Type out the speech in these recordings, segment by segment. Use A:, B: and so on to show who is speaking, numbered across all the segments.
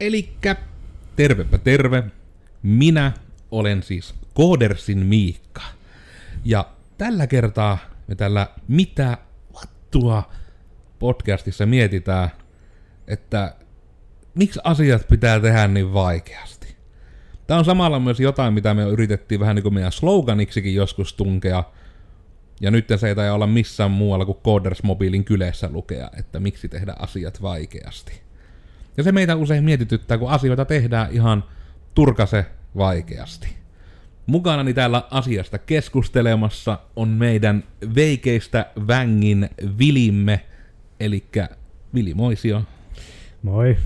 A: Elikkä, tervepä terve. Minä olen siis Koodersin Miikka. Ja tällä kertaa me tällä Mitä vattua podcastissa mietitään, että miksi asiat pitää tehdä niin vaikeasti. Tämä on samalla myös jotain, mitä me yritettiin vähän niin kuin meidän sloganiksikin joskus tunkea. Ja nyt se ei taida olla missään muualla kuin Coders Mobiilin kyleessä lukea, että miksi tehdä asiat vaikeasti. Ja se meitä usein mietityttää, kun asioita tehdään ihan turkase vaikeasti. Mukanani täällä asiasta keskustelemassa on meidän veikeistä vängin Vilimme, eli Vili Moisio.
B: Moi.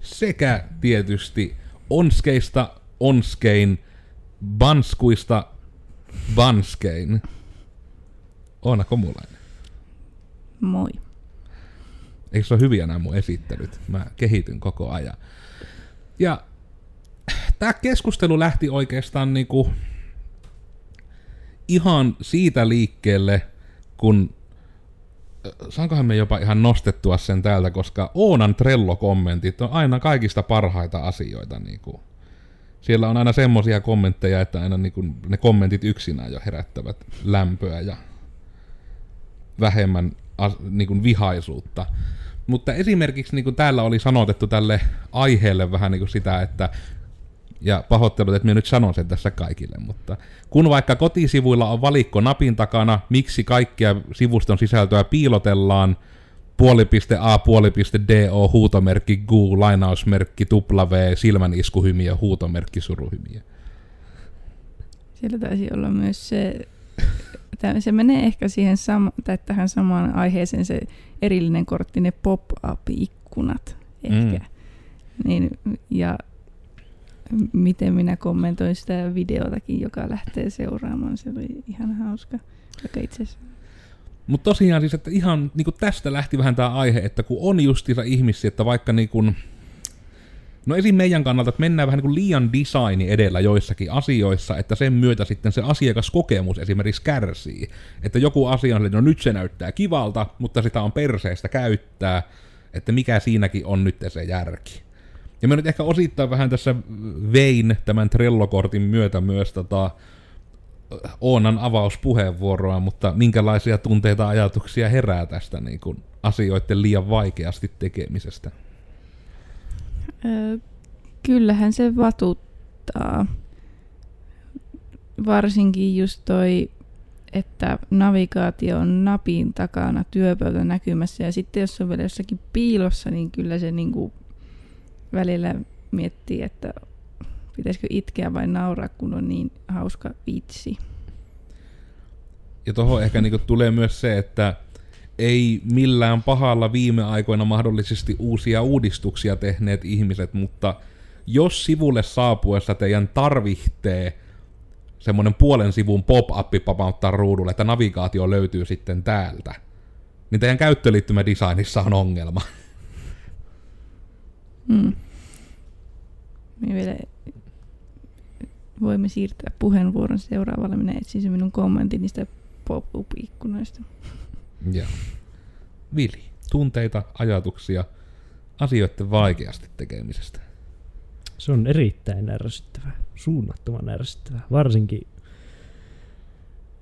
A: Sekä tietysti Onskeista Onskein, Banskuista Banskein. Oona Komulainen.
C: Moi.
A: Eikö se ole hyviä nämä mun esittelyt? Mä kehityn koko ajan. Ja tämä keskustelu lähti oikeastaan niinku ihan siitä liikkeelle, kun saankohan me jopa ihan nostettua sen täältä, koska Oonan Trello-kommentit on aina kaikista parhaita asioita. Niinku. Siellä on aina semmosia kommentteja, että aina niinku ne kommentit yksinään jo herättävät lämpöä ja vähemmän as, niinku vihaisuutta. Mutta esimerkiksi niin kuin täällä oli sanotettu tälle aiheelle vähän niin kuin sitä, että ja pahoittelut, että minä nyt sanon sen tässä kaikille, mutta kun vaikka kotisivuilla on valikko napin takana, miksi kaikkia sivuston sisältöä piilotellaan, puolipiste A, puolipiste DO, huutomerkki GU, lainausmerkki W, silmäniskuhymiö, huutomerkki suruhymiö.
C: Siellä taisi olla myös se, se menee ehkä siihen sama, tai tähän samaan aiheeseen se erillinen kortti, ne pop-up-ikkunat ehkä. Mm. Niin, ja miten minä kommentoin sitä videotakin, joka lähtee seuraamaan. Se oli ihan hauska. Joka itse
A: Mutta tosiaan siis, että ihan niin tästä lähti vähän tämä aihe, että kun on justiinsa ihmisiä, että vaikka niin kuin, No esim. meidän kannalta, että mennään vähän niin kuin liian designi edellä joissakin asioissa, että sen myötä sitten se asiakaskokemus esimerkiksi kärsii. Että joku asia on, että no nyt se näyttää kivalta, mutta sitä on perseestä käyttää, että mikä siinäkin on nyt se järki. Ja mä nyt ehkä osittain vähän tässä vein tämän Trello-kortin myötä myös tota, Oonan avauspuheenvuoroa, mutta minkälaisia tunteita ajatuksia herää tästä niin kuin, asioiden liian vaikeasti tekemisestä?
C: Kyllähän se vatuttaa. Varsinkin just toi, että navigaatio on napin takana työpöytä näkymässä ja sitten jos on vielä jossakin piilossa, niin kyllä se niinku välillä miettii, että pitäisikö itkeä vai nauraa, kun on niin hauska vitsi.
A: Ja tuohon ehkä niinku tulee myös se, että ei millään pahalla viime aikoina mahdollisesti uusia uudistuksia tehneet ihmiset, mutta jos sivulle saapuessa teidän tarvitsee semmoinen puolen sivun pop-appi pamauttaa ruudulle, että navigaatio löytyy sitten täältä, niin teidän käyttöliittymädesignissa on ongelma.
C: Hmm. Me vielä voimme siirtää puheenvuoron seuraavalle. Minä etsin se minun kommentin niistä pop-up-ikkunoista.
A: Joo. Vili, tunteita, ajatuksia asioiden vaikeasti tekemisestä.
B: Se on erittäin ärsyttävää, suunnattoman ärsyttävää. Varsinkin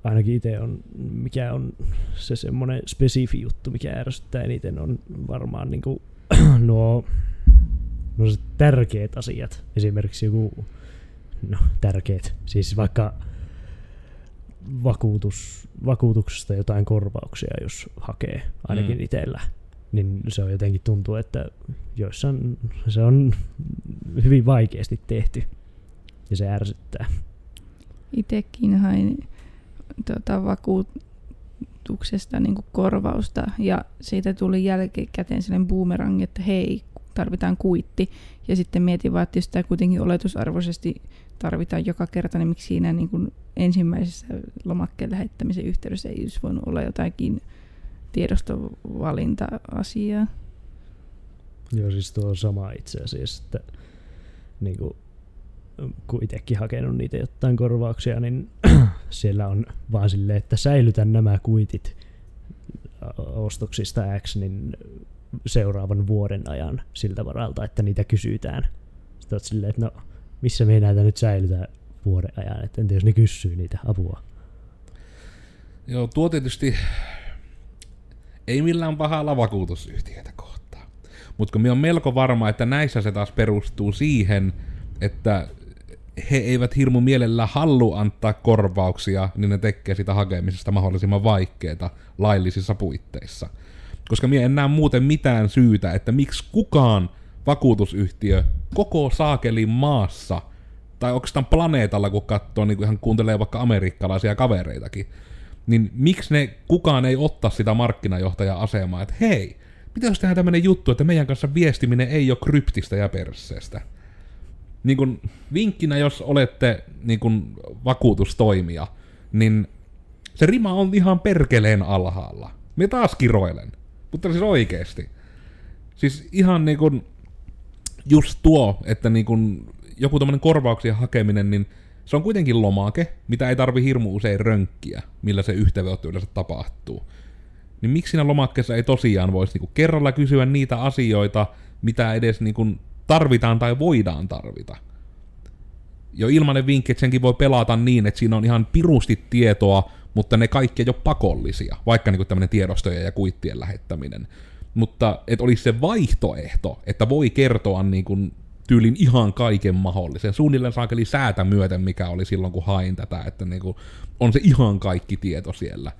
B: ainakin itse on, mikä on se semmoinen spesifi juttu, mikä ärsyttää eniten, on varmaan niin kuin, nuo no tärkeät asiat. Esimerkiksi joku, no tärkeät, siis vaikka vakuutus, vakuutuksesta jotain korvauksia, jos hakee, ainakin mm. itsellä. Niin se on jotenkin tuntuu, että joissain se on hyvin vaikeasti tehty ja se ärsyttää.
C: Itsekin hain tuota, vakuutuksesta niin korvausta ja siitä tuli jälkikäteen sellainen boomerang, että hei, tarvitaan kuitti. Ja sitten mietin vaan, että jos tämä kuitenkin oletusarvoisesti tarvitaan joka kerta, niin miksi siinä niin kuin ensimmäisessä lomakkeen lähettämisen yhteydessä ei olisi voinut olla jotakin tiedostovalinta-asiaa.
B: Joo, siis tuo on sama itse asiassa, että niin kuin, kun itsekin hakenut niitä jotain korvauksia, niin siellä on vaan silleen, että säilytän nämä kuitit ostoksista X, niin seuraavan vuoden ajan siltä varalta, että niitä kysytään. Sitten oot silleen, että no missä me näitä nyt säilytään vuoden ajan, että entä jos ne kysyy niitä apua.
A: Joo, tuo tietysti ei millään pahalla vakuutusyhtiötä kohtaa. Mutta kun minä on melko varma, että näissä se taas perustuu siihen, että he eivät hirmu mielellä hallu antaa korvauksia, niin ne tekee sitä hakemisesta mahdollisimman vaikeaa laillisissa puitteissa. Koska minä en näe muuten mitään syytä, että miksi kukaan vakuutusyhtiö koko saakelin maassa, tai oikeastaan planeetalla, kun katsoo, niin kun ihan kuuntelee vaikka amerikkalaisia kavereitakin, niin miksi ne kukaan ei ottaa sitä markkinajohtaja-asemaa, että hei, mitä jos tehdään tämmöinen juttu, että meidän kanssa viestiminen ei ole kryptistä ja persseestä? Niin kun, vinkkinä, jos olette niin kun, vakuutustoimija, niin se rima on ihan perkeleen alhaalla. Me taas kiroilen, mutta siis oikeesti. Siis ihan niin kun, just tuo, että niin kun, joku tämmöinen korvauksia hakeminen, niin se on kuitenkin lomake, mitä ei tarvi hirmu usein rönkkiä, millä se yhteydenotto yleensä tapahtuu. Niin miksi siinä lomakkeessa ei tosiaan voisi niinku kerralla kysyä niitä asioita, mitä edes niinku tarvitaan tai voidaan tarvita? Jo ilmanen vinkki, että senkin voi pelata niin, että siinä on ihan pirusti tietoa, mutta ne kaikki ei ole pakollisia, vaikka niinku tämmöinen tiedostojen ja kuittien lähettäminen. Mutta että olisi se vaihtoehto, että voi kertoa niin kuin tyylin ihan kaiken mahdollisen. Suunnilleen saakeli säätä myöten, mikä oli silloin, kun hain tätä, että niinku, on se ihan kaikki tieto siellä.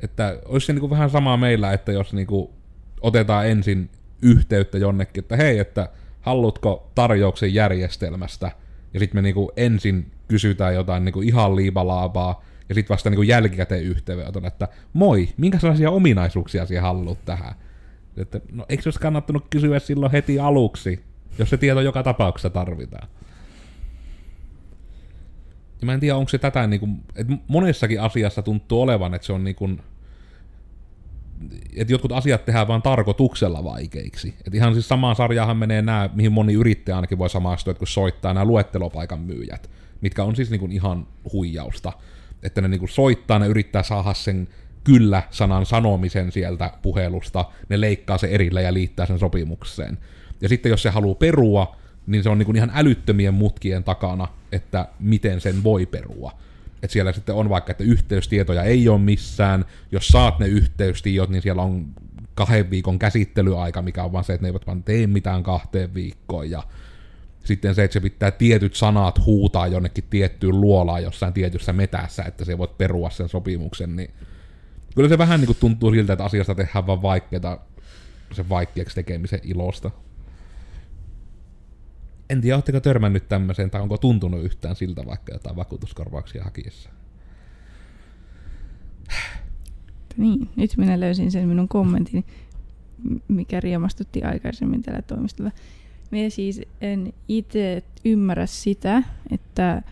A: Että olisi se niinku vähän sama meillä, että jos niinku otetaan ensin yhteyttä jonnekin, että hei, että haluatko tarjouksen järjestelmästä, ja sitten me niinku ensin kysytään jotain niinku ihan liipalaapaa, ja sitten vasta niinku jälkikäteen yhteydenoton, että moi, minkälaisia ominaisuuksia sinä haluat tähän? Että, no eikö olisi kannattanut kysyä silloin heti aluksi, jos se tieto joka tapauksessa tarvitaan. Ja mä en tiedä, onko se tätä, niin kuin, että monessakin asiassa tuntuu olevan, että se on niin kuin, että jotkut asiat tehdään vain tarkoituksella vaikeiksi. Et ihan siis samaan sarjaahan menee nämä, mihin moni yrittäjä ainakin voi samastua, että kun soittaa nämä luettelopaikan myyjät, mitkä on siis niin kuin ihan huijausta. Että ne niin kuin soittaa, ne yrittää saada sen kyllä-sanan sanomisen sieltä puhelusta, ne leikkaa se erille ja liittää sen sopimukseen. Ja sitten jos se haluaa perua, niin se on niin kuin ihan älyttömien mutkien takana, että miten sen voi perua. Että siellä sitten on vaikka, että yhteystietoja ei ole missään, jos saat ne yhteystiedot, niin siellä on kahden viikon käsittelyaika, mikä on vaan se, että ne eivät vaan tee mitään kahteen viikkoon, ja sitten se, että se pitää tietyt sanat huutaa jonnekin tiettyyn luolaan jossain tietyssä metässä, että se voit perua sen sopimuksen, niin kyllä se vähän niin kuin tuntuu siltä, että asiasta tehdään vaan vaikeaa sen vaikeaksi tekemisen ilosta. En tiedä, oletteko törmännyt tämmöiseen, tai onko tuntunut yhtään siltä vaikka jotain vakuutuskorvauksia hakiessa?
C: Niin, nyt minä löysin sen minun kommentin, mikä riemastutti aikaisemmin tällä toimistolla. Minä siis en itse ymmärrä sitä, että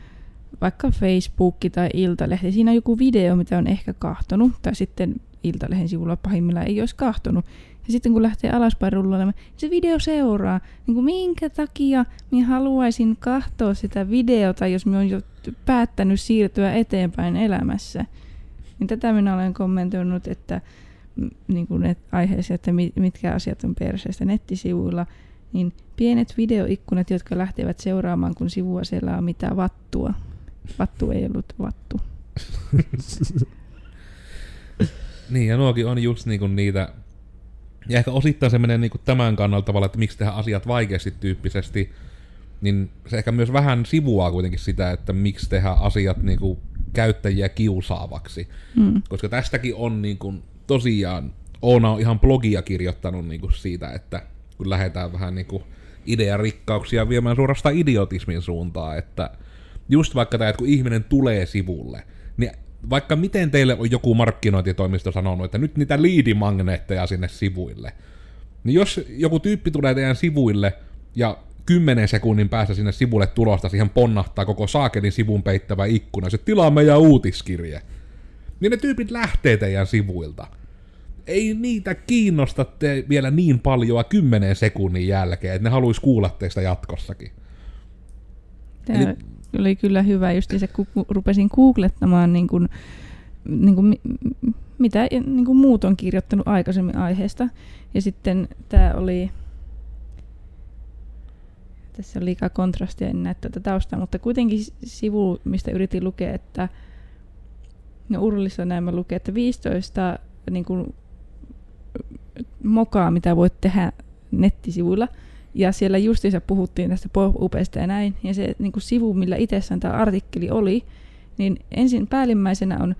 C: vaikka Facebook tai Iltalehti, siinä on joku video, mitä on ehkä kahtonut, tai sitten Iltalehden sivulla pahimmillaan ei olisi kahtonut, ja sitten kun lähtee alaspäin rullailemaan, niin se video seuraa. Niin kuin minkä takia minä haluaisin katsoa sitä videota, jos minä olen jo päättänyt siirtyä eteenpäin elämässä. Niin tätä minä olen kommentoinut, että niin kuin ne aiheessa, että mitkä asiat on perseestä nettisivuilla, niin pienet videoikkunat, jotka lähtevät seuraamaan, kun sivua siellä on mitä vattua. Vattu ei ollut vattu.
A: niin, ja nuokin on just niinku niitä ja ehkä osittain se menee niinku tämän kannalta tavalla, että miksi tehdä asiat vaikeasti tyyppisesti, niin se ehkä myös vähän sivuaa kuitenkin sitä, että miksi tehdä asiat niinku käyttäjiä kiusaavaksi. Mm. Koska tästäkin on niinku, tosiaan, Oona on ihan blogia kirjoittanut niinku siitä, että kun lähdetään vähän niinku idearikkauksia viemään suorastaan idiotismin suuntaan, että just vaikka tämä, että kun ihminen tulee sivulle, niin vaikka miten teille on joku markkinointitoimisto sanonut, että nyt niitä liidimagneetteja sinne sivuille, niin jos joku tyyppi tulee teidän sivuille ja 10 sekunnin päässä sinne sivulle tulosta siihen ponnahtaa koko saakelin sivun peittävä ikkuna, se tilaa meidän uutiskirje, niin ne tyypit lähtee teidän sivuilta. Ei niitä kiinnosta te vielä niin paljon 10 sekunnin jälkeen, että ne haluaisi kuulla teistä jatkossakin.
C: Tämä Eli... oli kyllä hyvä just se, kun rupesin googlettamaan niin kun niin kuin, mitä niin kuin muut on kirjoittanut aikaisemmin aiheesta. Ja sitten tämä oli, tässä on liikaa kontrastia, en näe tätä taustaa, mutta kuitenkin sivu, mistä yritin lukea, että no Urlissa näin mä lukee, että 15 niin kuin, mokaa, mitä voit tehdä nettisivuilla. Ja siellä justiinsa puhuttiin tästä pop-upesta ja näin. Ja se niin kuin sivu, millä itsessään tämä artikkeli oli, niin ensin päällimmäisenä on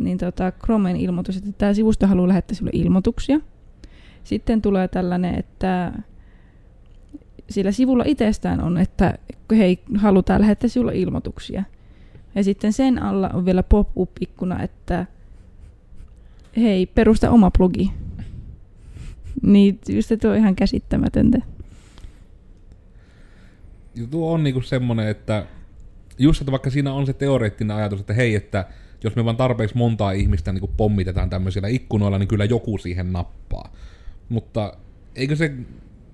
C: niin tota, Chromen ilmoitus, että tämä sivusto haluaa lähettää sinulle ilmoituksia. Sitten tulee tällainen, että sillä sivulla itsestään on, että hei, halutaan lähettää sinulle ilmoituksia. Ja sitten sen alla on vielä pop-up-ikkuna, että hei, perusta oma blogi. Niin just se on ihan käsittämätöntä.
A: Tuo on niinku semmonen, että just, että vaikka siinä on se teoreettinen ajatus, että hei, että jos me vaan tarpeeksi montaa ihmistä niin pommitetaan tämmöisillä ikkunoilla, niin kyllä joku siihen nappaa. Mutta eikö se,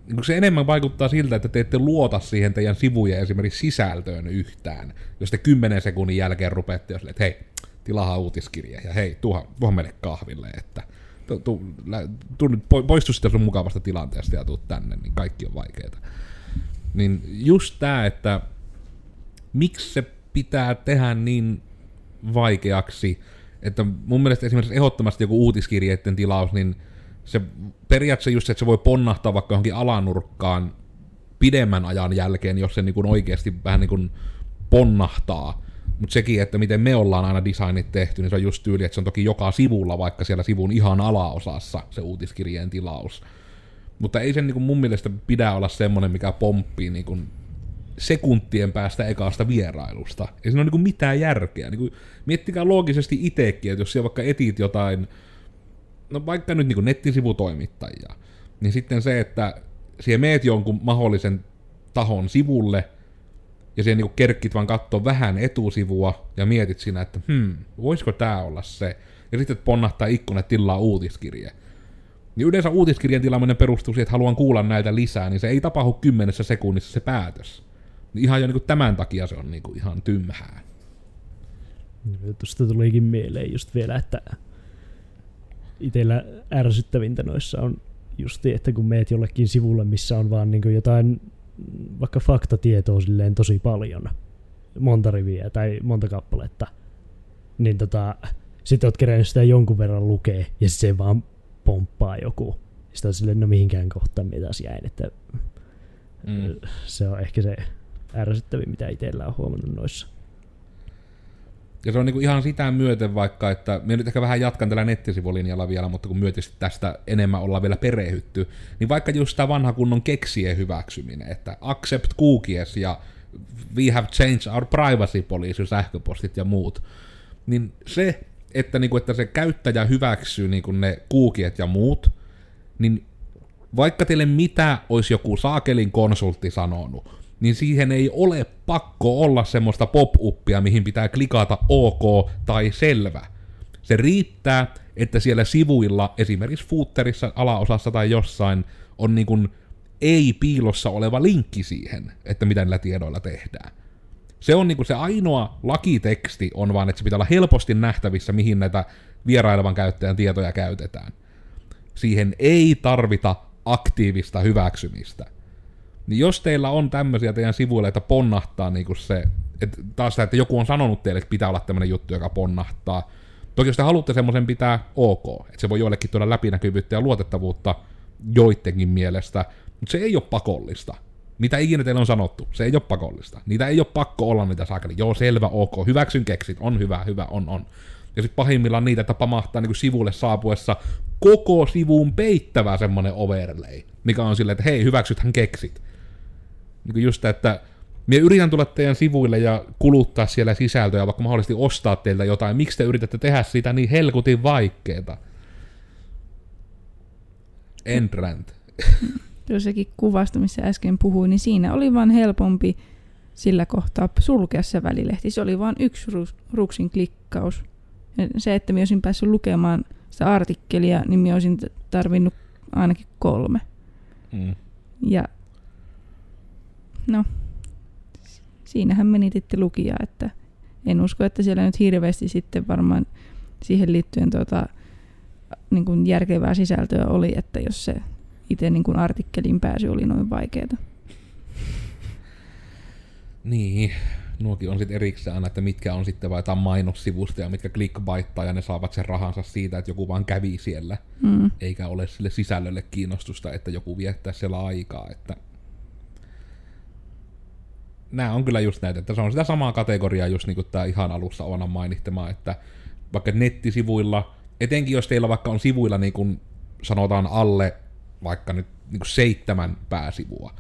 A: niin se enemmän vaikuttaa siltä, että te ette luota siihen teidän sivujen esimerkiksi sisältöön yhtään, jos te kymmenen sekunnin jälkeen rupeatte jos että hei, tilaha uutiskirje ja hei, tuohan, tuohan meille kahville, että tu, tu, tu, poistu sitä sun mukavasta tilanteesta ja tuu tänne, niin kaikki on vaikeita. Niin just tää, että miksi se pitää tehdä niin vaikeaksi, että mun mielestä esimerkiksi ehdottomasti joku uutiskirjeiden tilaus, niin se periaatteessa just, että se voi ponnahtaa vaikka johonkin alanurkkaan pidemmän ajan jälkeen, jos se niin oikeasti vähän niin ponnahtaa. Mutta sekin, että miten me ollaan aina designit tehty, niin se on just tyyli, että se on toki joka sivulla, vaikka siellä sivun ihan alaosassa se uutiskirjeen tilaus. Mutta ei sen niin mun mielestä pidä olla semmoinen, mikä pomppii niin sekuntien päästä ekaasta vierailusta. Ei siinä ole niin mitään järkeä. Niin kuin, miettikää loogisesti itsekin, että jos siellä vaikka etit jotain, no vaikka nyt niin nettisivutoimittajia, niin sitten se, että siellä meet jonkun mahdollisen tahon sivulle, ja siellä niin kerkkit vaan katsoa vähän etusivua, ja mietit siinä, että hmm, voisiko tämä olla se, ja sitten ponnahtaa ikkuna tilaa uutiskirje. Niin yleensä uutiskirjan tilaaminen perustuu siihen, että haluan kuulla näitä lisää, niin se ei tapahdu kymmenessä sekunnissa se päätös. Niin ihan jo niin kuin tämän takia se on niin kuin ihan tymhää.
B: Tuosta tulikin mieleen just vielä, että itsellä ärsyttävintä noissa on just että kun meet jollekin sivulle, missä on vaan niin jotain vaikka faktatietoa silleen tosi paljon, monta riviä tai monta kappaletta, niin tota, sitten oot kerännyt sitä jonkun verran lukee ja se vaan pomppaa joku. Sitten on silleen, no mihinkään kohtaan mitä jäin, että mm. se on ehkä se ärsyttävin, mitä itsellä on huomannut noissa.
A: Ja se on niinku ihan sitä myöten vaikka, että me nyt ehkä vähän jatkan tällä nettisivulinjalla vielä, mutta kun myötisesti tästä enemmän ollaan vielä perehytty, niin vaikka just tämä vanha kunnon keksien hyväksyminen, että accept cookies ja we have changed our privacy policy, sähköpostit ja muut, niin se, että, niinku, että se käyttäjä hyväksyy niinku ne kuukiet ja muut, niin vaikka teille mitä olisi joku saakelin konsultti sanonut, niin siihen ei ole pakko olla semmoista pop-uppia, mihin pitää klikata OK tai selvä. Se riittää, että siellä sivuilla, esimerkiksi footerissa, alaosassa tai jossain, on niin kuin ei-piilossa oleva linkki siihen, että mitä niillä tiedoilla tehdään. Se on niinku se ainoa lakiteksti on vaan, että se pitää olla helposti nähtävissä, mihin näitä vierailevan käyttäjän tietoja käytetään. Siihen ei tarvita aktiivista hyväksymistä. Niin jos teillä on tämmöisiä teidän sivuilla, että ponnahtaa niinku se, että taas sitä, että joku on sanonut teille, että pitää olla tämmöinen juttu, joka ponnahtaa. Toki jos te haluatte semmoisen pitää ok, että se voi joillekin tuoda läpinäkyvyyttä ja luotettavuutta joidenkin mielestä, mutta se ei ole pakollista. Mitä ikinä teille on sanottu, se ei ole pakollista. Niitä ei ole pakko olla niitä saakeli. Joo, selvä, ok, hyväksyn keksit, on hyvä, hyvä, on, on. Ja sitten pahimmillaan niitä, että pamahtaa niin sivulle saapuessa koko sivuun peittävä semmonen overlay, mikä on silleen, että hei, hyväksythän keksit. Niin kuin just, että minä yritän tulla teidän sivuille ja kuluttaa siellä sisältöä, vaikka mahdollisesti ostaa teiltä jotain. Miksi te yritätte tehdä sitä niin helkutin vaikeeta? Entrant.
C: Jossakin kuvasta, missä äsken puhuin, niin siinä oli vaan helpompi sillä kohtaa sulkea se välilehti. Se oli vain yksi ruksin klikkaus. Ja se, että minä olisin päässyt lukemaan sitä artikkelia, niin minä olisin tarvinnut ainakin kolme. Mm. Ja no, siinähän meni sitten lukija, että en usko, että siellä nyt hirveästi sitten varmaan siihen liittyen tota, niin kuin järkevää sisältöä oli, että jos se itse niin kuin artikkelin pääsy oli noin vaikeaa.
A: Niin, nuokin on sitten erikseen aina, että mitkä on sitten vai jotain mainossivusta ja mitkä clickbaittaa ja ne saavat sen rahansa siitä, että joku vaan kävi siellä,
C: Mm.
A: eikä ole sille sisällölle kiinnostusta, että joku viettää siellä aikaa, että nämä on kyllä just näitä, että se on sitä samaa kategoriaa just niin kuin tämä ihan alussa Oanan mainittama, että vaikka nettisivuilla, etenkin jos teillä vaikka on sivuilla niin kuin sanotaan alle vaikka nyt niin seitsemän pääsivua,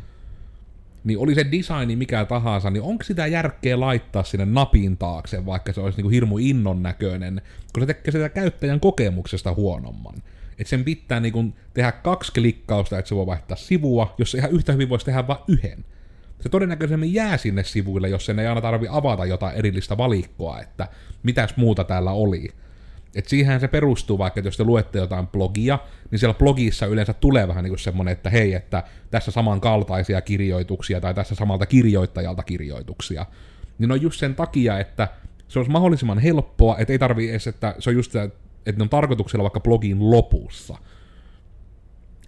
A: niin oli se designi mikä tahansa, niin onko sitä järkeä laittaa sinne napin taakse, vaikka se olisi niin kuin hirmu innon näköinen, kun se tekee sitä käyttäjän kokemuksesta huonomman. Että sen pitää niin kuin tehdä kaksi klikkausta, että se voi vaihtaa sivua, jos se ihan yhtä hyvin voisi tehdä vain yhden. Se todennäköisemmin jää sinne sivuille, jos sen ei aina tarvi avata jotain erillistä valikkoa, että mitäs muuta täällä oli. Et siihen se perustuu vaikka, että jos te luette jotain blogia, niin siellä blogissa yleensä tulee vähän niin kuin semmoinen, että hei, että tässä samankaltaisia kirjoituksia tai tässä samalta kirjoittajalta kirjoituksia. Niin on just sen takia, että se olisi mahdollisimman helppoa, että ei tarvi edes, että se on just että ne on tarkoituksella vaikka blogin lopussa.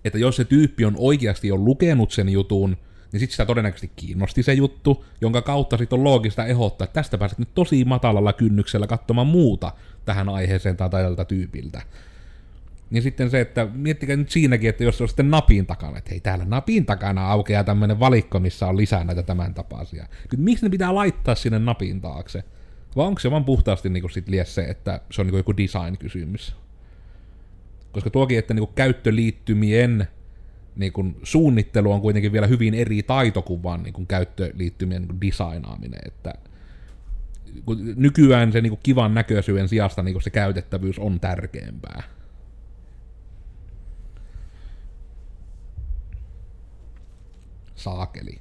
A: Että jos se tyyppi on oikeasti jo lukenut sen jutun, niin sitten sitä todennäköisesti kiinnosti se juttu, jonka kautta sitten on loogista ehdottaa, että tästä pääset nyt tosi matalalla kynnyksellä katsomaan muuta tähän aiheeseen tai tältä tyypiltä. Niin sitten se, että miettikää nyt siinäkin, että jos se on sitten napin takana, että hei täällä napin takana aukeaa tämmöinen valikko, missä on lisää näitä tämän tapaisia. Nyt miksi ne pitää laittaa sinne napin taakse? Vai onko se vaan puhtaasti niin sit lies se, että se on niin joku design-kysymys? Koska tuokin, että niin käyttöliittymien niin kuin suunnittelu on kuitenkin vielä hyvin eri taito kuin vaan niin kuin käyttöliittymien niin kuin designaaminen, että kun nykyään se niin kuin kivan näköisyyden sijasta niin kuin se käytettävyys on tärkeämpää. Saakeli.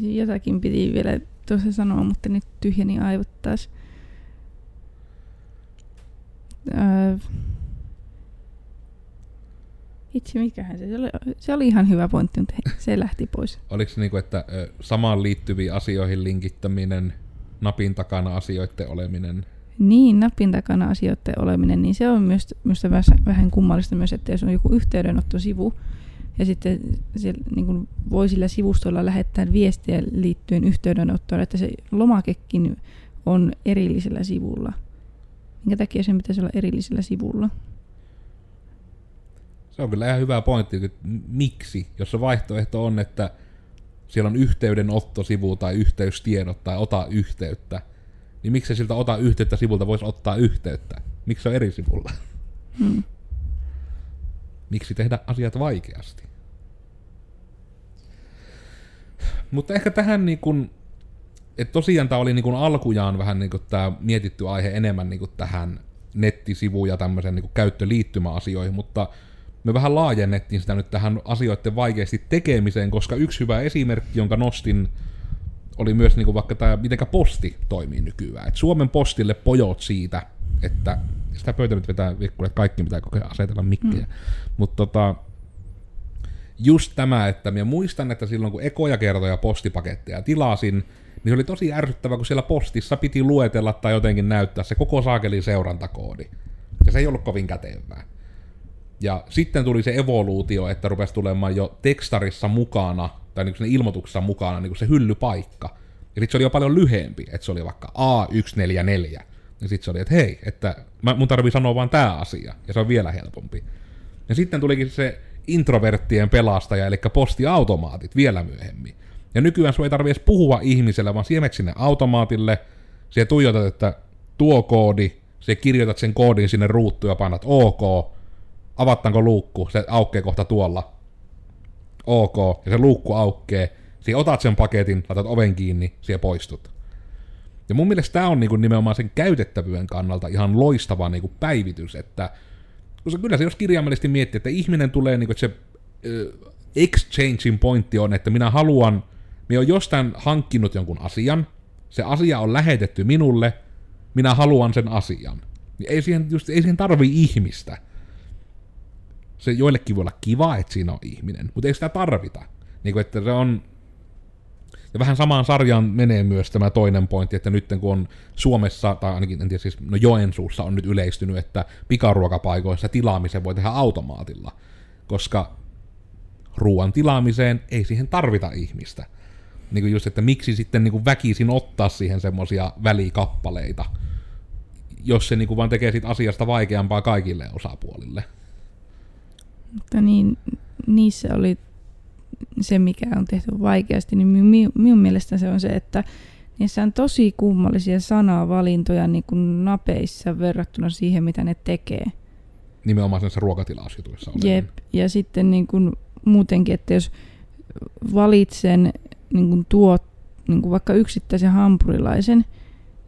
C: Jotakin piti vielä tuossa sanoa, mutta nyt tyhjeni aivot taas. Öö, itse mikähän se, se oli, se oli ihan hyvä pointti, mutta se lähti pois.
A: Oliko se niin kuin, että samaan liittyviin asioihin linkittäminen, napin takana asioiden oleminen,
C: Niin, napin takana asioiden oleminen, niin se on myös, myös vähän- vähän kummallista myös, että jos on joku yhteydenottosivu, ja sitten se, niin kuin voi sillä sivustolla lähettää viestiä liittyen yhteydenottoon, että se lomakekin on erillisellä sivulla. Minkä takia sen pitäisi olla erillisellä sivulla?
A: Se on kyllä ihan hyvä pointti, että miksi, jos se vaihtoehto on, että siellä on yhteydenottosivu tai yhteystiedot tai ota yhteyttä, niin miksi siltä ota yhteyttä sivulta voisi ottaa yhteyttä? Miksi se on eri sivulla?
C: Hmm.
A: Miksi tehdä asiat vaikeasti? Mutta ehkä tähän niin kuin, että tosiaan tämä oli niin kuin alkujaan vähän niin kuin tämä mietitty aihe enemmän niin kuin tähän nettisivu- ja tämmöisen niin käyttöliittymäasioihin, mutta me vähän laajennettiin sitä nyt tähän asioiden vaikeasti tekemiseen, koska yksi hyvä esimerkki, jonka nostin, oli myös niin kuin vaikka tämä, miten posti toimii nykyään. Et Suomen postille pojot siitä, että sitä pöytä nyt vetää vikkuille, että kaikki pitää kokea asetella mikkejä. Mm. Mutta tota, just tämä, että minä muistan, että silloin kun ekoja kertoja postipaketteja tilasin, niin se oli tosi ärsyttävä, kun siellä postissa piti luetella tai jotenkin näyttää se koko saakelin seurantakoodi. Ja se ei ollut kovin kätevää. Ja sitten tuli se evoluutio, että rupesi tulemaan jo tekstarissa mukana, tai niin ilmoituksessa mukana niin se hyllypaikka. Ja sitten se oli jo paljon lyhempi, että se oli vaikka A144. Ja sitten se oli, että hei, että mun tarvii sanoa vaan tämä asia, ja se on vielä helpompi. Ja sitten tulikin se introverttien pelastaja, eli postiautomaatit vielä myöhemmin. Ja nykyään sun ei tarvitse edes puhua ihmiselle, vaan siemet sinne automaatille, siellä tuijotat, että tuo koodi, se kirjoitat sen koodin sinne ruuttuun ja painat OK, avattaanko luukku, se aukeaa kohta tuolla. OK, ja se luukku aukkee, siihen otat sen paketin, laitat oven kiinni, siihen poistut. Ja mun mielestä tämä on niinku nimenomaan sen käytettävyyden kannalta ihan loistava niinku päivitys, että koska kyllä se jos kirjaimellisesti miettii, että ihminen tulee niinku, että se äh, exchanging pointti on, että minä haluan, minä olen jostain hankkinut jonkun asian, se asia on lähetetty minulle, minä haluan sen asian. Niin ei siihen, just, ei siihen tarvii ihmistä. Se joillekin voi olla kiva, että siinä on ihminen, mutta ei sitä tarvita. Niin kuin, että se on... Ja vähän samaan sarjaan menee myös tämä toinen pointti, että nyt kun on Suomessa, tai ainakin en tiedä siis, no Joensuussa on nyt yleistynyt, että pikaruokapaikoissa tilaamisen voi tehdä automaatilla, koska ruoan tilaamiseen ei siihen tarvita ihmistä. Niin kuin just, että miksi sitten niin kuin väkisin ottaa siihen semmoisia välikappaleita, jos se niin kuin vaan tekee siitä asiasta vaikeampaa kaikille osapuolille.
C: Mutta niin, niissä oli se, mikä on tehty vaikeasti, niin minun, minun mielestä se on se, että niissä on tosi kummallisia sanavalintoja niin kuin napeissa verrattuna siihen, mitä ne tekee.
A: Nimenomaan näissä ruokatilausjutuissa.
C: Jep, ja sitten niin kuin muutenkin, että jos valitsen niin kuin tuot, niin kuin vaikka yksittäisen hampurilaisen,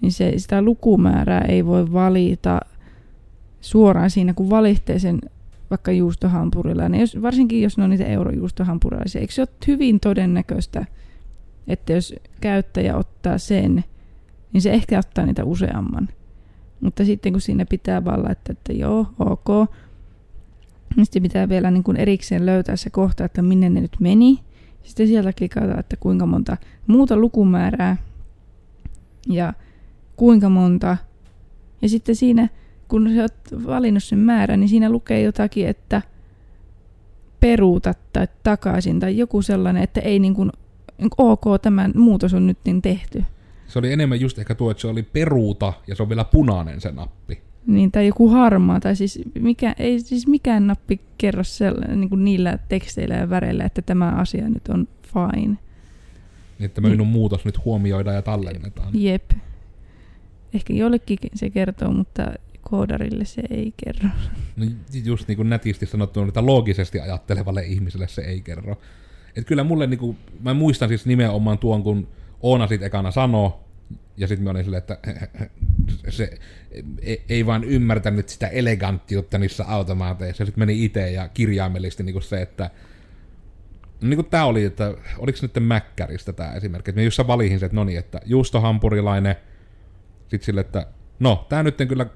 C: niin se, sitä lukumäärää ei voi valita suoraan siinä, kun valitsee sen vaikka juustohampurilainen, jos, varsinkin jos ne on niitä eurojuustohampurilaisia, eikö se ole hyvin todennäköistä, että jos käyttäjä ottaa sen, niin se ehkä ottaa niitä useamman. Mutta sitten kun siinä pitää vaan laittaa, että joo, ok, niin sitten pitää vielä niin kuin erikseen löytää se kohta, että minne ne nyt meni. Sitten sieltä klikata, että kuinka monta muuta lukumäärää ja kuinka monta. Ja sitten siinä kun sä oot valinnut sen määrän, niin siinä lukee jotakin, että peruuta tai takaisin tai joku sellainen, että ei niin kuin, ok, tämä muutos on nyt niin tehty.
A: Se oli enemmän just ehkä tuo, että se oli peruuta ja se on vielä punainen se nappi.
C: Niin, tai joku harmaa, tai siis, mikä, ei siis mikään nappi kerro sell- niin kuin niillä teksteillä ja väreillä, että tämä asia nyt on fine.
A: Niin, että minun niin. muutos nyt huomioidaan ja tallennetaan.
C: Jep. Ehkä jollekin se kertoo, mutta koodarille se ei kerro.
A: No just niin kuin nätisti sanottu, että loogisesti ajattelevalle ihmiselle se ei kerro. Et kyllä mulle, niin kuin, mä muistan siis nimenomaan tuon, kun Oona sit ekana sanoo, ja sitten mä olin silleen, että se ei, ei vaan ymmärtänyt sitä eleganttiutta niissä automaateissa. Sitten meni itse ja kirjaimellisesti niin kuin se, että no niin kuin tämä oli, että oliko se nyt Mäkkäristä tämä esimerkki, että mä just valihin se, että no niin, että juustohampurilainen, sitten sille, että no, tämä nyt kyllä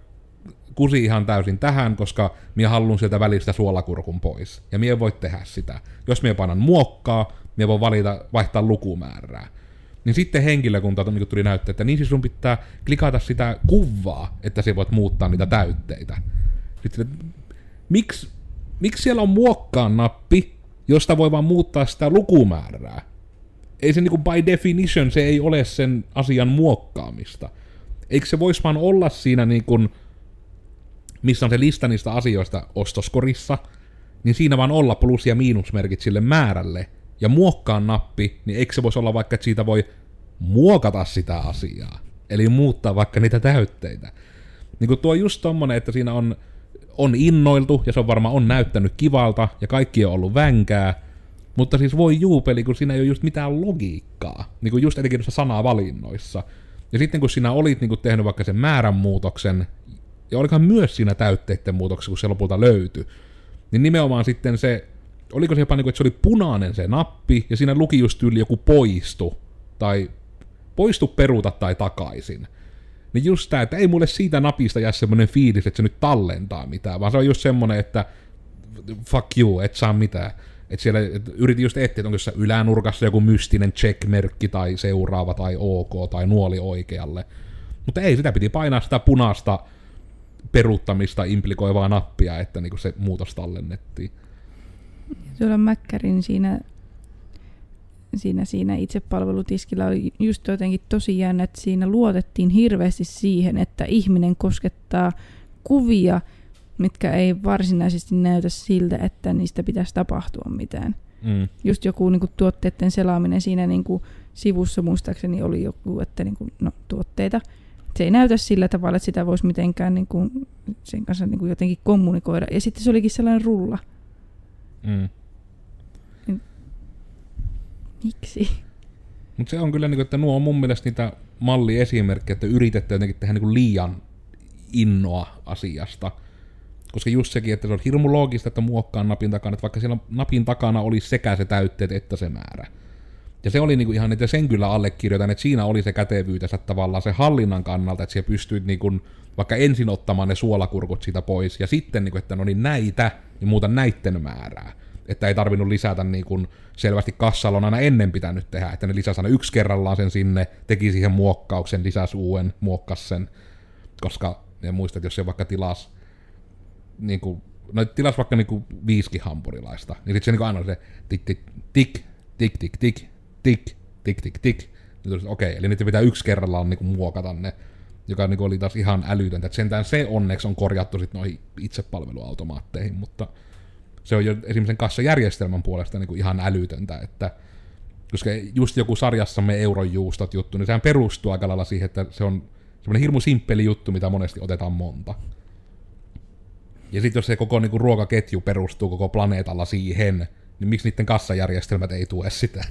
A: kusi ihan täysin tähän, koska minä haluan sieltä välistä suolakurkun pois. Ja minä voi tehdä sitä. Jos minä painan muokkaa, minä voi valita, vaihtaa lukumäärää. Niin sitten henkilökunta niin tuli näyttää, että niin siis sun pitää klikata sitä kuvaa, että sä voit muuttaa niitä täytteitä. Sitten, miksi, miksi siellä on muokkaan nappi, josta voi vaan muuttaa sitä lukumäärää? Ei se niinku by definition, se ei ole sen asian muokkaamista. Eikö se voisi vaan olla siinä niin missä on se lista niistä asioista ostoskorissa, niin siinä vaan olla plus- ja miinusmerkit sille määrälle, ja muokkaa nappi, niin eikö se voisi olla vaikka, että siitä voi muokata sitä asiaa, eli muuttaa vaikka niitä täytteitä. Niin kuin tuo just tommonen, että siinä on, on innoiltu, ja se on varmaan on näyttänyt kivalta, ja kaikki on ollut vänkää, mutta siis voi juupeli, kun siinä ei ole just mitään logiikkaa, niin kuin just etenkin sanavalinnoissa. Ja sitten kun sinä olit niin kuin tehnyt vaikka sen määrän muutoksen, ja olikohan myös siinä täytteiden muutoksessa, kun se lopulta löytyi, niin nimenomaan sitten se, oliko se jopa niin kuin, että se oli punainen se nappi, ja siinä luki just yli joku poistu, tai poistu, peruuta tai takaisin. Niin just tää, että ei mulle siitä napista jää semmonen fiilis, että se nyt tallentaa mitään, vaan se on just semmonen, että fuck you, et saa mitään. Että siellä et yritin just etsiä, että onko jossain ylänurkassa joku mystinen check-merkki tai seuraava tai OK tai nuoli oikealle. Mutta ei, sitä piti painaa sitä punaista peruuttamista implikoivaa nappia, että niin se muutos tallennettiin.
C: Tuolla Mäkkärin siinä, siinä, siinä itsepalvelutiskillä oli just jotenkin tosi jännä, että siinä luotettiin hirveästi siihen, että ihminen koskettaa kuvia, mitkä ei varsinaisesti näytä siltä, että niistä pitäisi tapahtua mitään. Mm. Just joku niin kuin, tuotteiden selaaminen siinä niin kuin, sivussa muistaakseni oli joku, että niin kuin, no, tuotteita, se ei näytä sillä tavalla, että sitä voisi mitenkään niin kuin, sen kanssa niin kuin jotenkin kommunikoida. Ja sitten se olikin sellainen rulla. Mm. Niin, miksi?
A: Mutta se on kyllä, niin kuin, että nuo on mun mielestä niitä malliesimerkkejä, että yritetään jotenkin tehdä niin kuin liian innoa asiasta. Koska just sekin, että se on hirmu loogista, että muokkaa napin takana, että vaikka siellä napin takana olisi sekä se täytteet että se määrä. Ja se oli niinku ihan, että sen kyllä allekirjoitan, että siinä oli se kätevyytensä tavallaan se hallinnan kannalta, että siellä pystyit niinku vaikka ensin ottamaan ne suolakurkut siitä pois, ja sitten, niinku, että no niin näitä, niin muuta näitten määrää. että ei tarvinnut lisätä niin kuin selvästi kassalla on aina ennen pitänyt tehdä, että ne lisäsi aina yksi kerrallaan sen sinne, teki siihen muokkauksen, lisäsi uuden, muokkas sen, koska ja muistat, jos se vaikka tilas niin kuin, no tilas vaikka niin kuin viisikin hampurilaista, niin sitten se niin kuin aina se tik tik tik tik tik tik tik tik tik tik niin okei, okay, eli niitä pitää yksi kerrallaan niin kuin muokata ne, joka niin kuin oli taas ihan älytöntä. että sentään se onneksi on korjattu sitten noihin itsepalveluautomaatteihin, mutta se on jo esimerkiksi sen kassajärjestelmän puolesta niin kuin ihan älytöntä, että koska just joku sarjassamme eurojuustot juttu, niin sehän perustuu aika lailla siihen, että se on semmoinen hirmu simppeli juttu, mitä monesti otetaan monta. Ja sitten jos se koko niinku, ruokaketju perustuu koko planeetalla siihen, niin miksi niiden kassajärjestelmät ei tue sitä?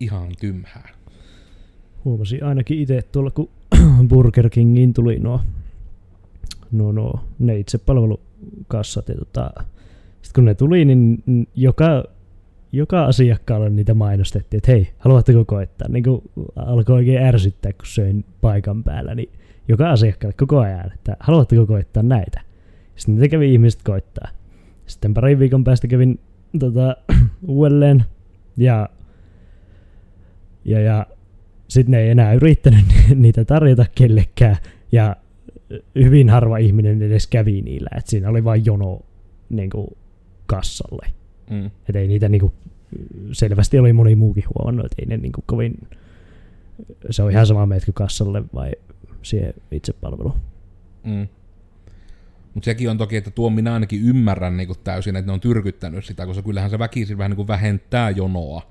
A: Ihan tymhää.
B: Huomasin ainakin itse tuolla, kun Burger Kingin tuli nuo, nuo, nuo ne itsepalvelukassat. Ja tota, sitten kun ne tuli, niin joka, joka asiakkaalle niitä mainostettiin, että hei, haluatteko koittaa? Niin kuin alkoi oikein ärsyttää, kun söin paikan päällä, niin joka asiakkaalle koko ajan, että haluatteko koittaa näitä? Sitten niitä kävi ihmiset koittaa. Sitten pari viikon päästä kävin tota, uudelleen ja, ja, ja sitten ne ei enää yrittänyt niitä tarjota kellekään ja hyvin harva ihminen edes kävi niillä, että siinä oli vain jono niin kuin, kassalle. Mm. Että ei niitä niin kuin, selvästi oli moni muukin huomannut, että ei ne niin kuin, kovin, se on ihan sama meetkö kassalle vai siihen itsepalveluun.
A: Mm. Mutta sekin on toki, että tuo minä ainakin ymmärrän niin kuin täysin, että ne on tyrkyttänyt sitä, koska kyllähän se väkisin vähän niin kuin vähentää jonoa.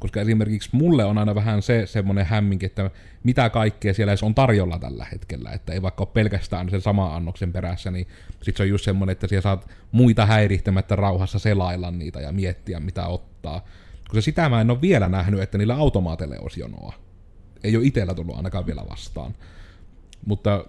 A: Koska esimerkiksi mulle on aina vähän se semmoinen hämminki, että mitä kaikkea siellä on tarjolla tällä hetkellä. Että ei vaikka ole pelkästään sen sama annoksen perässä, niin sit se on just semmoinen, että siellä saat muita häirittämättä rauhassa selailla niitä ja miettiä mitä ottaa. Koska sitä mä en ole vielä nähnyt, että niillä automaateille olisi jonoa. Ei ole itsellä tullut ainakaan vielä vastaan. Mutta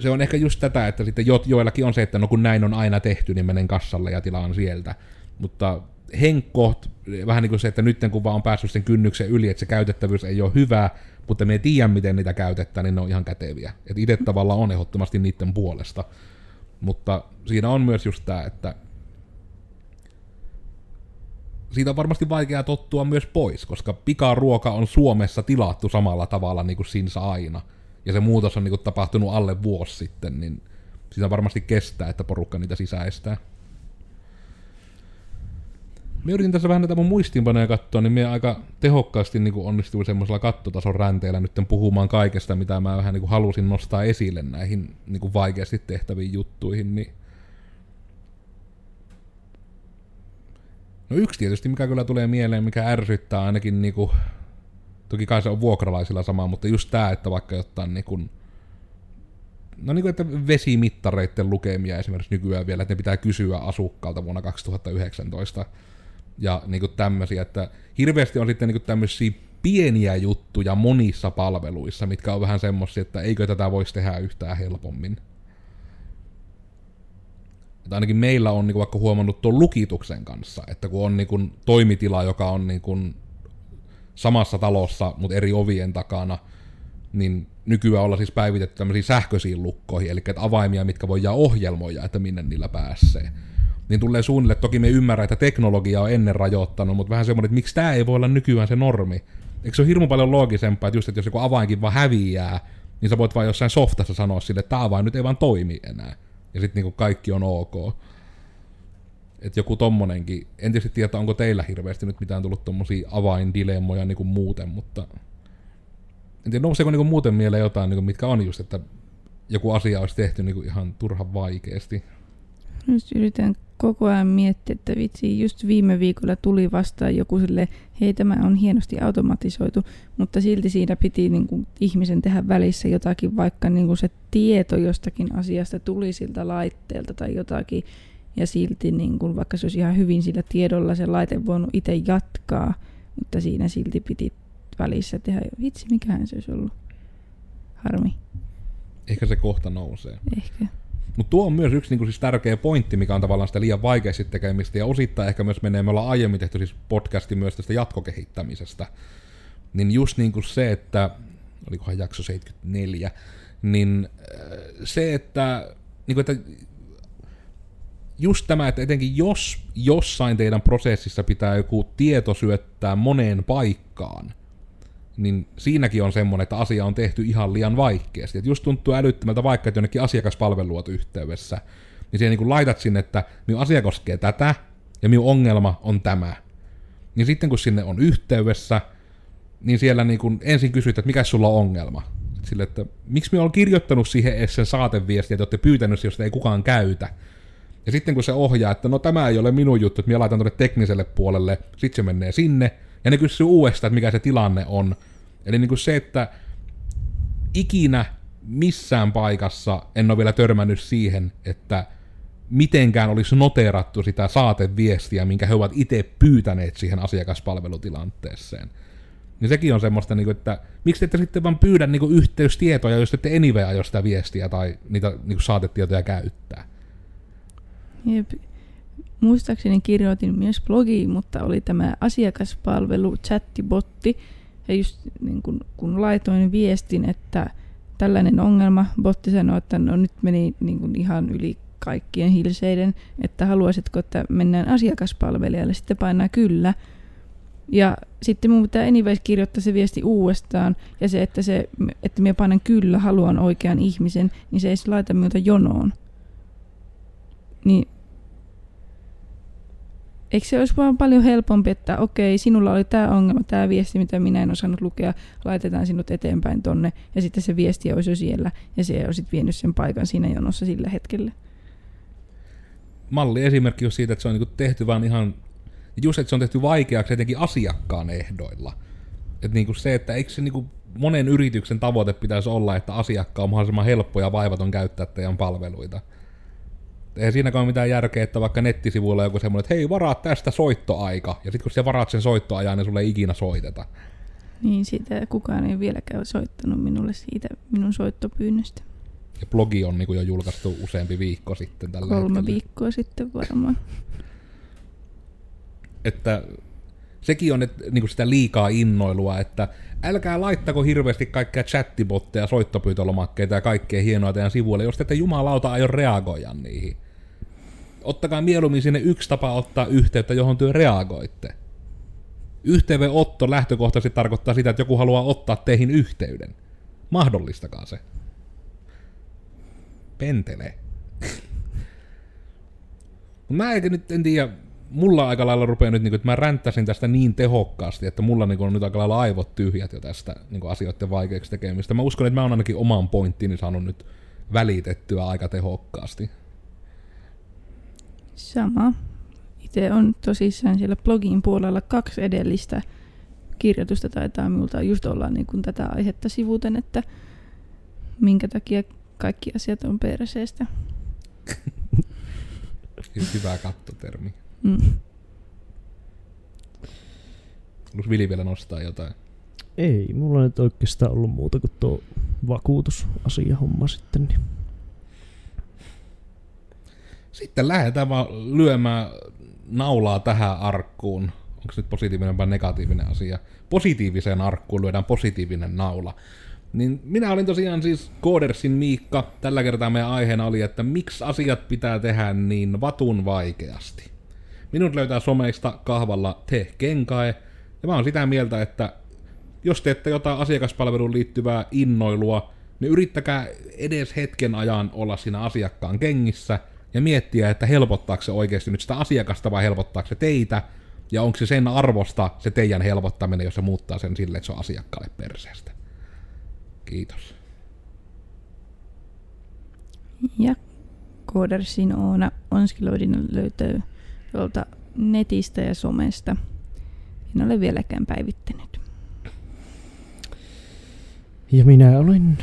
A: se on ehkä just tätä, että sitten jo, joillakin on se, että no kun näin on aina tehty, niin menen kassalle ja tilaan sieltä. Mutta henkko, vähän niin kuin se, että nyt kun vaan on päässyt sen kynnyksen yli, että se käytettävyys ei ole hyvä, mutta me ei tiedä, miten niitä käytetään, niin ne on ihan käteviä. Että itse tavallaan on ehdottomasti niiden puolesta. Mutta siinä on myös just tämä, että siitä on varmasti vaikea tottua myös pois, koska pikaruoka on Suomessa tilattu samalla tavalla niin kuin siinä aina – ja se muutos on niinku tapahtunut alle vuosi sitten, niin sitä varmasti kestää, että porukka niitä sisäistää. Mä yritin tässä vähän näitä mun muistiinpanoja katsoa, niin mä aika tehokkaasti niin onnistuin semmoisella kattotason ränteellä nyt puhumaan kaikesta, mitä mä vähän niin halusin nostaa esille näihin niin vaikeasti tehtäviin juttuihin. Niin... No yksi tietysti, mikä kyllä tulee mieleen, mikä ärsyttää ainakin kuin Toki kai se on vuokralaisilla sama, mutta just tää, että vaikka jotain niin kuin, no niin kuin, että vesimittareiden lukemia esimerkiksi nykyään vielä, että ne pitää kysyä asukkaalta vuonna 2019 ja niin kuin tämmöisiä, että hirveästi on sitten niin kuin tämmöisiä pieniä juttuja monissa palveluissa, mitkä on vähän semmoisia, että eikö tätä voisi tehdä yhtään helpommin. Että ainakin meillä on niin kuin vaikka huomannut tuon lukituksen kanssa, että kun on niin kuin toimitila, joka on niin kuin samassa talossa, mutta eri ovien takana, niin nykyään olla siis päivitetty tämmöisiin sähköisiin lukkoihin, eli että avaimia, mitkä voidaan ohjelmoida, että minne niillä pääsee. Niin tulee suunnille, toki me ymmärrä, että teknologia on ennen rajoittanut, mutta vähän semmoinen, että miksi tämä ei voi olla nykyään se normi. Eikö se ole hirmu paljon loogisempaa, että just, että jos joku avainkin vaan häviää, niin sä voit vaan jossain softassa sanoa sille, että tämä avain nyt ei vaan toimi enää. Ja sitten niin kaikki on ok. Että joku tommonenkin, en tietysti tiedä, onko teillä hirveästi nyt mitään tullut tommosia avaindilemmoja kuin muuten, mutta en tiedä, nouseeko niin muuten mieleen jotain, kuin mitkä on just, että joku asia olisi tehty niin kuin ihan turhan vaikeasti.
C: Nyt yritän koko ajan miettiä, että vitsi, just viime viikolla tuli vastaan joku sille, hei tämä on hienosti automatisoitu, mutta silti siinä piti niin kuin, ihmisen tehdä välissä jotakin, vaikka niin kuin se tieto jostakin asiasta tuli siltä laitteelta tai jotakin, ja silti niin kun, vaikka se olisi ihan hyvin sillä tiedolla se laite voinut itse jatkaa, mutta siinä silti piti välissä tehdä, vitsi mikähän se olisi ollut. Harmi.
A: Ehkä se kohta nousee.
C: Ehkä.
A: Mutta tuo on myös yksi niin siis tärkeä pointti, mikä on tavallaan sitä liian vaikeasti tekemistä, ja osittain ehkä myös menee, me ollaan aiemmin tehty siis podcasti myös tästä jatkokehittämisestä. Niin just niin kuin se, että, olikohan jakso 74, niin äh, se, että, niin kuin, että just tämä, että etenkin jos jossain teidän prosessissa pitää joku tieto syöttää moneen paikkaan, niin siinäkin on semmoinen, että asia on tehty ihan liian vaikeasti. Että just tuntuu älyttömältä vaikka, että jonnekin asiakaspalveluot yhteydessä, niin siihen niin laitat sinne, että minun asia koskee tätä, ja minun ongelma on tämä. Niin sitten kun sinne on yhteydessä, niin siellä niin kuin ensin kysyt, että mikä sulla on ongelma. Sille, että miksi minä olen kirjoittanut siihen edes sen saateviestiä, että olette pyytänyt, jos ei kukaan käytä. Ja sitten kun se ohjaa, että no tämä ei ole minun juttu, että minä laitan tuonne tekniselle puolelle, sitten se menee sinne, ja ne kysyy uudestaan, että mikä se tilanne on. Eli niin kuin se, että ikinä missään paikassa en ole vielä törmännyt siihen, että mitenkään olisi noteerattu sitä saateviestiä, minkä he ovat itse pyytäneet siihen asiakaspalvelutilanteeseen. Niin sekin on semmoista, niin kuin, että miksi ette sitten vaan pyydä niin kuin, yhteystietoja, jos ette anyway aio sitä viestiä tai niitä niin kuin, saatetietoja käyttää.
C: Jep. Muistaakseni kirjoitin myös blogiin, mutta oli tämä asiakaspalvelu chattibotti. Ja just niin kun, kun laitoin viestin, että tällainen ongelma, botti sanoi, että no nyt meni niin kuin ihan yli kaikkien hilseiden, että haluaisitko, että mennään asiakaspalvelijalle, sitten painaa kyllä. Ja sitten mun pitää anyways kirjoittaa se viesti uudestaan, ja se, että, se, että minä painan kyllä, haluan oikean ihmisen, niin se ei laita minulta jonoon. Niin eikö se olisi vaan paljon helpompi, että okei, sinulla oli tämä ongelma, tämä viesti, mitä minä en osannut lukea, laitetaan sinut eteenpäin tonne, ja sitten se viesti olisi jo siellä, ja se olisi vienyt sen paikan siinä jonossa sillä hetkellä.
A: Malli esimerkki on siitä, että se on niin tehty vaan ihan, just että se on tehty vaikeaksi etenkin asiakkaan ehdoilla. Niin se, että eikö se niin monen yrityksen tavoite pitäisi olla, että asiakkaan on mahdollisimman helppo ja vaivaton käyttää teidän palveluita eihän siinäkään ole mitään järkeä, että vaikka nettisivuilla on joku semmoinen, että hei, varaa tästä soittoaika, ja sitten kun sä varaat sen soittoajan, niin sulle ei ikinä soiteta.
C: Niin, siitä kukaan ei vieläkään soittanut minulle siitä minun soittopyynnöstä.
A: Ja blogi on niin jo julkaistu useampi viikko sitten tällä
C: Kolme
A: hetkellä.
C: viikkoa sitten varmaan.
A: että sekin on et, niin sitä liikaa innoilua, että älkää laittako hirveästi kaikkea chattibotteja, soittopyytölomakkeita ja kaikkea hienoa teidän sivuille, jos te ette jumalauta aio reagoida niihin ottakaa mieluummin sinne yksi tapa ottaa yhteyttä, johon työ reagoitte. Yhteydenotto lähtökohtaisesti tarkoittaa sitä, että joku haluaa ottaa teihin yhteyden. Mahdollistakaa se. Pentele. mä en nyt en tiedä, mulla aika lailla rupeaa nyt, niin että mä ränttäsin tästä niin tehokkaasti, että mulla niin on nyt aika lailla aivot tyhjät jo tästä niin asioiden vaikeaksi tekemistä. Mä uskon, että mä oon ainakin oman pointtini saanut nyt välitettyä aika tehokkaasti.
C: Sama. Itse on tosissaan siellä blogin puolella kaksi edellistä kirjoitusta taitaa minulta just olla niin kuin tätä aihetta sivuten, että minkä takia kaikki asiat on perseestä.
A: Hyvä kattotermi.
C: Mm.
A: Haluaisi Vili vielä nostaa jotain?
B: Ei, mulla nyt oikeastaan ollut muuta kuin tuo vakuutusasia homma sitten. Niin.
A: Sitten lähdetään vaan lyömään naulaa tähän arkkuun. Onko se nyt positiivinen vai negatiivinen asia? Positiiviseen arkkuun lyödään positiivinen naula. Niin minä olin tosiaan siis Koodersin Miikka. Tällä kertaa meidän aiheena oli, että miksi asiat pitää tehdä niin vatun vaikeasti. Minut löytää someista kahvalla te kenkae. Ja mä oon sitä mieltä, että jos teette jotain asiakaspalveluun liittyvää innoilua, niin yrittäkää edes hetken ajan olla siinä asiakkaan kengissä – ja miettiä, että helpottaako se oikeasti nyt sitä asiakasta vai helpottaako se teitä, ja onko se sen arvosta se teidän helpottaminen, jos se muuttaa sen silleen, että se on asiakkaalle perseestä. Kiitos.
C: Ja Koodersin Oona Onskiloidin löytyy tuolta netistä ja somesta. En ole vieläkään päivittänyt.
B: Ja minä olen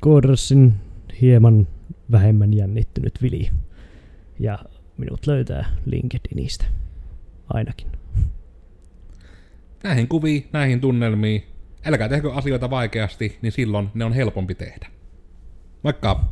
B: Koodersin hieman vähemmän jännittynyt Vili. Ja minut löytää LinkedInistä ainakin.
A: Näihin kuviin, näihin tunnelmiin. Älkää tehkö asioita vaikeasti, niin silloin ne on helpompi tehdä. Moikka!